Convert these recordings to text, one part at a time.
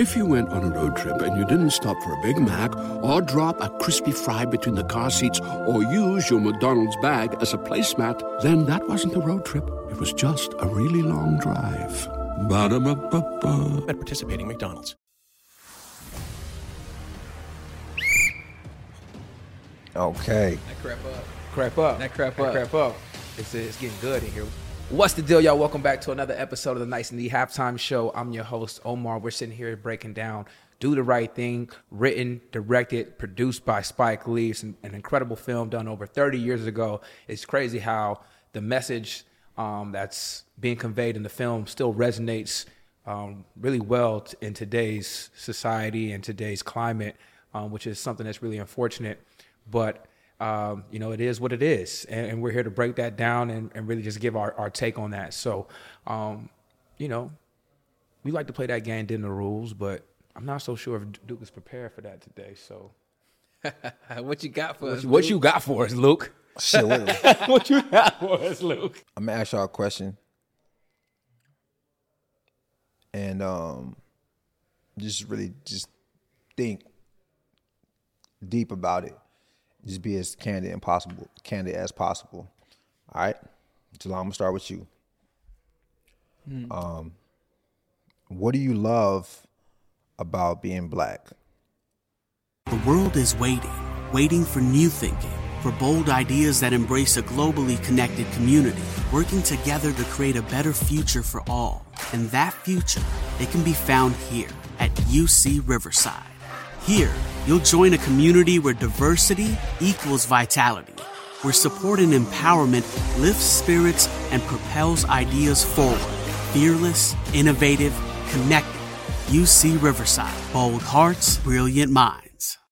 If you went on a road trip and you didn't stop for a Big Mac or drop a crispy fry between the car seats or use your McDonald's bag as a placemat, then that wasn't a road trip. It was just a really long drive. Ba-da-ba-ba-ba. At participating McDonald's. Okay. That crap up. Crap up. That crap That up. crap up. It's, it's getting good in here. What's the deal, y'all? Welcome back to another episode of the Nice and the Halftime Show. I'm your host, Omar. We're sitting here breaking down Do the Right Thing, written, directed, produced by Spike Lee. It's an, an incredible film done over 30 years ago. It's crazy how the message um, that's being conveyed in the film still resonates um, really well t- in today's society and today's climate, um, which is something that's really unfortunate. But um, you know, it is what it is, and, and we're here to break that down and, and really just give our, our take on that. So, um, you know, we like to play that game, in the rules, but I'm not so sure if Duke is prepared for that today. So, what you got for us? what you got for us, Luke? Shit, wait, what you got for us, Luke? I'm gonna ask y'all a question, and um, just really just think deep about it. Just be as candid and possible, candid as possible. All right, Jalal, I'm gonna start with you. Um, what do you love about being black? The world is waiting, waiting for new thinking, for bold ideas that embrace a globally connected community, working together to create a better future for all. And that future, it can be found here at UC Riverside. Here, you'll join a community where diversity equals vitality, where support and empowerment lifts spirits and propels ideas forward. Fearless, innovative, connected. UC Riverside. Bold hearts, brilliant minds.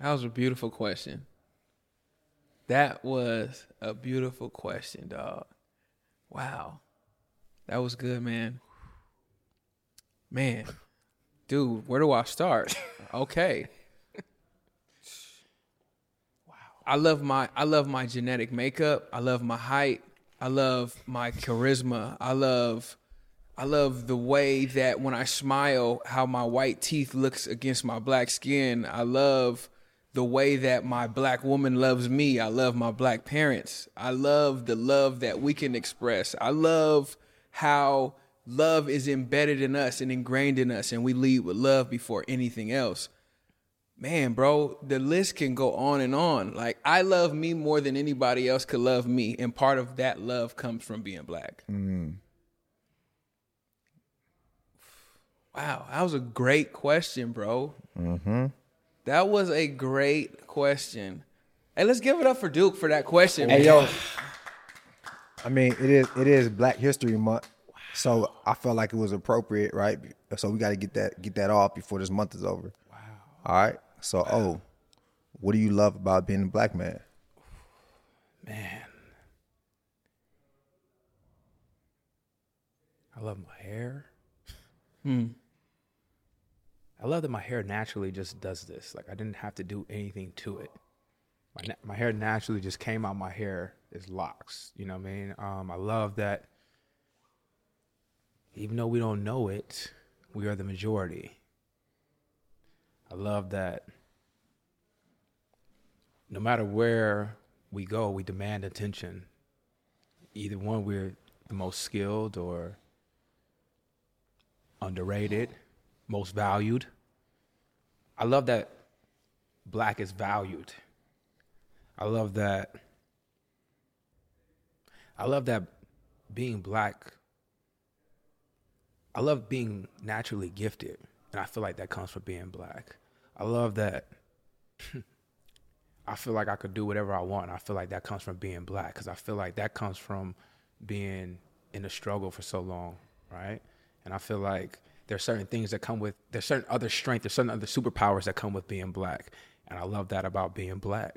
That was a beautiful question. That was a beautiful question, dog. Wow. That was good, man. Man. Dude, where do I start? Okay. wow. I love my I love my genetic makeup. I love my height. I love my charisma. I love I love the way that when I smile, how my white teeth looks against my black skin. I love the way that my black woman loves me. I love my black parents. I love the love that we can express. I love how love is embedded in us and ingrained in us, and we lead with love before anything else. Man, bro, the list can go on and on. Like, I love me more than anybody else could love me, and part of that love comes from being black. Wow, that was a great question, bro. Mm-hmm. That was a great question. Hey, let's give it up for Duke for that question. Hey man. yo, I mean it is it is Black History Month, so I felt like it was appropriate, right? So we got to get that get that off before this month is over. Wow. All right. So oh, what do you love about being a black man? Man, I love my hair. Hmm. I love that my hair naturally just does this. Like I didn't have to do anything to it. My na- my hair naturally just came out. My hair is locks. You know what I mean? Um, I love that. Even though we don't know it, we are the majority. I love that. No matter where we go, we demand attention. Either one, we're the most skilled or underrated, most valued. I love that black is valued. I love that. I love that being black. I love being naturally gifted, and I feel like that comes from being black. I love that. I feel like I could do whatever I want. I feel like that comes from being black because I feel like that comes from being in a struggle for so long, right? and I feel like there's certain things that come with there's certain other strength, there's certain other superpowers that come with being black, and I love that about being black.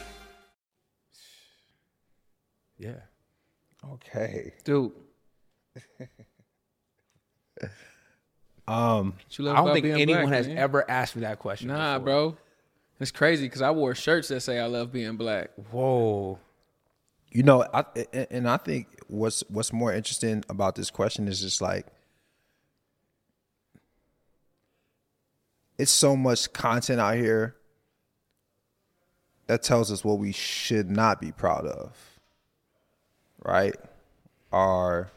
Yeah. Okay. dude. Um, you love I don't think anyone black, has man? ever asked me that question. Nah, before. bro. It's crazy because I wore shirts that say I love being black. Whoa. you know, I and- and I think what's what's more interesting about this question is just like it's so much content out here that tells us what we should not be proud of. Right? Our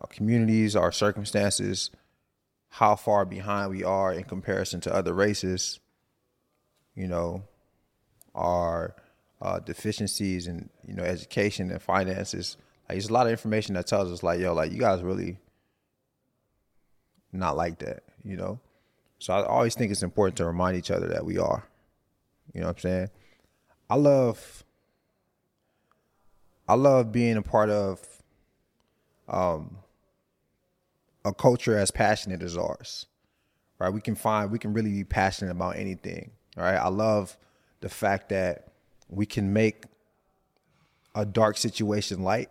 our communities, our circumstances, how far behind we are in comparison to other races, you know, our uh, deficiencies in you know education and finances. Like, there's a lot of information that tells us like, yo, like you guys really not like that, you know. So I always think it's important to remind each other that we are. You know what I'm saying? I love I love being a part of um a culture as passionate as ours. Right? We can find we can really be passionate about anything. Right? I love the fact that we can make a dark situation light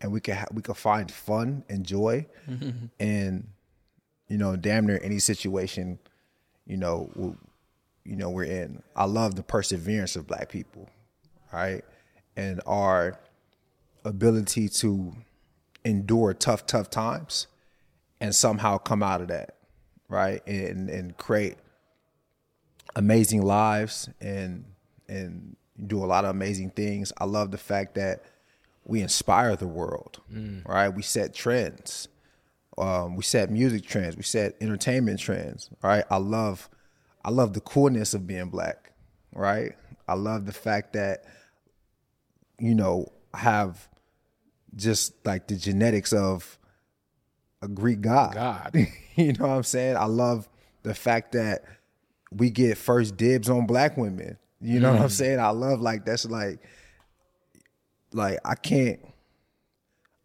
and we can ha- we can find fun and joy and you know damn near any situation you know w- you know we're in i love the perseverance of black people right and our ability to endure tough tough times and somehow come out of that right? And and create amazing lives and and do a lot of amazing things. I love the fact that we inspire the world right? We set trends. Um, we set music trends. We set entertainment trends right? I love i love the coolness of being black right? I love the fact that you know have just like the genetics of a greek god God. you know what i'm saying i love the fact that we get first dibs on black women you know what i'm mm. saying i love like that's like like i can't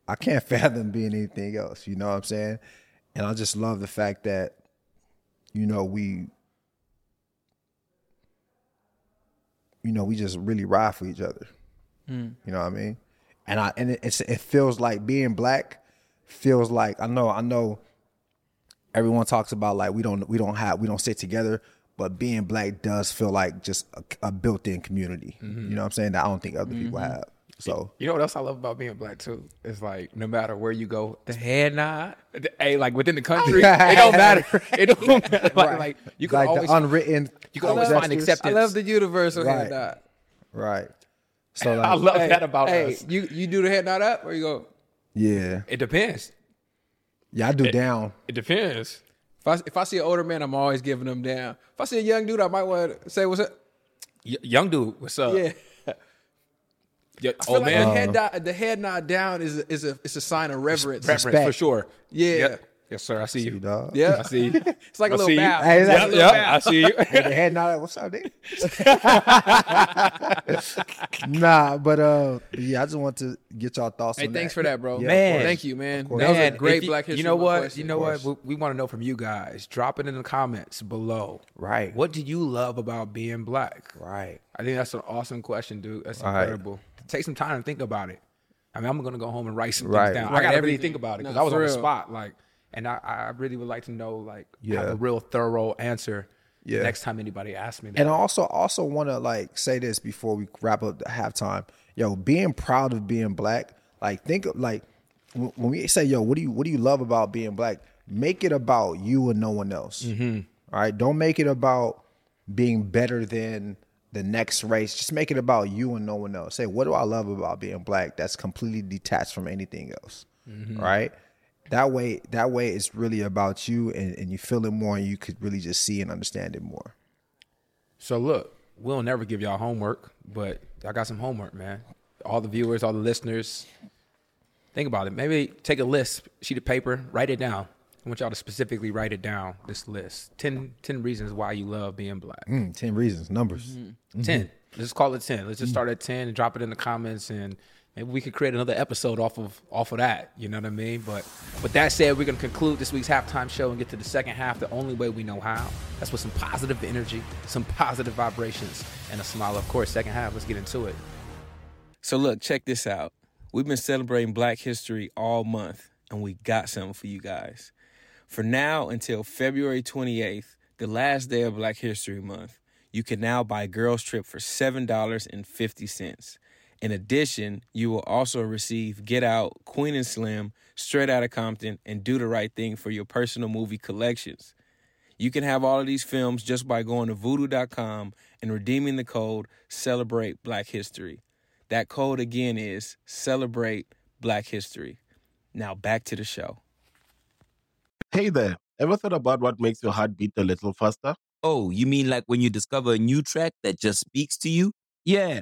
I can't fathom being anything else. You know what I'm saying? And I just love the fact that, you know, we, you know, we just really ride for each other. Mm. You know what I mean? And I and it, it's it feels like being black feels like I know I know. Everyone talks about like we don't we don't have we don't sit together, but being black does feel like just a, a built-in community. Mm-hmm. You know what I'm saying? That I don't think other people mm-hmm. have. So You know what else I love about being black too? It's like no matter where you go, The head nod. hey, like within the country, it don't matter. It don't matter. Like, Right. like you can like always the unwritten. you can always find gestures. acceptance. I love the universal Right. head nod. Right. So like, I love Hey, that about hey, us. you you do the head nod up or you go? yeah, It depends. yeah, I do down. It depends. If I, if I see an older man, I'm always giving them down. If I see a young dude, I might want to say what's up. Y- young dude, what's up? Yeah. Yeah, I feel old like man, the head uh-huh. nod, the head nod down is a, is a it's a sign of reverence. reference respect. for sure. Yeah. Yep. Yes, sir. I see you. You dog. Yeah. I see you. It's like a I little see you. bow. Hey, is It's like a little Yep, bow. I see you. Hey, the head nod. What's up, nigga? nah, but uh, yeah, I just want to get y'all thoughts. Hey, on thanks that. for that, bro. Yeah, Man. course. Thank you, man. course. That was Man, a great if you, Black History You know Month what? question. You know what? We, we want to know from you guys. Drop it in the comments below. Right. What do you love about being black? Right. I think that's an awesome question, dude. That's Right. incredible. Take some time to think about it. I mean, I'm gonna go home and write some Right. things down. I Write gotta really everything. think about it because No, I was for on the real. spot. Like, and I, I really would like to know, like, have a real thorough answer Yeah. next time anybody asks me. That. And I also also want to like say this before we wrap up the halftime. Yo, being proud of being black. Like think of like when when we say yo, what do you what do you love about being black? Make it about you and no one else. Mm-hmm. All right, don't make it about being better than the next race. Just make it about you and no one else. Say, what do I love about being black? That's completely detached from anything else. Mm-hmm. Right? That way that way it's really about you and, and you feel it more and you could really just see and understand it more. So look, we'll never give y'all homework, but I got some homework, man. All the viewers, all the listeners, think about it. Maybe take a list, sheet of paper, write it down. I want y'all to specifically write it down. This list, 10, 10 reasons why you love being black. Mm, Ten reasons, numbers. Mm-hmm. 10 Let's call it ten. Let's just start at ten and drop it in the comments, and maybe we could create another episode off of off of that. You know what I mean? But with that said, we're gonna conclude this week's halftime show and get to the second half the only way we know how. That's with some positive energy, some positive vibrations, and a smile. Of course, second half. Let's get into it. So look, check this out. We've been celebrating Black History all month, and we got something for you guys. For now until February 28th, the last day of Black History Month, you can now buy Girls Trip for $7.50. In addition, you will also receive Get Out, Queen and Slim, Straight Outta Compton, and Do the Right Thing for your personal movie collections. You can have all of these films just by going to vudu.com and redeeming the code Celebrate Black History. That code again is Celebrate Black History. Now back to the show. Hey there, ever thought about what makes your heart beat a little faster? Oh, you mean like when you discover a new track that just speaks to you? Yeah,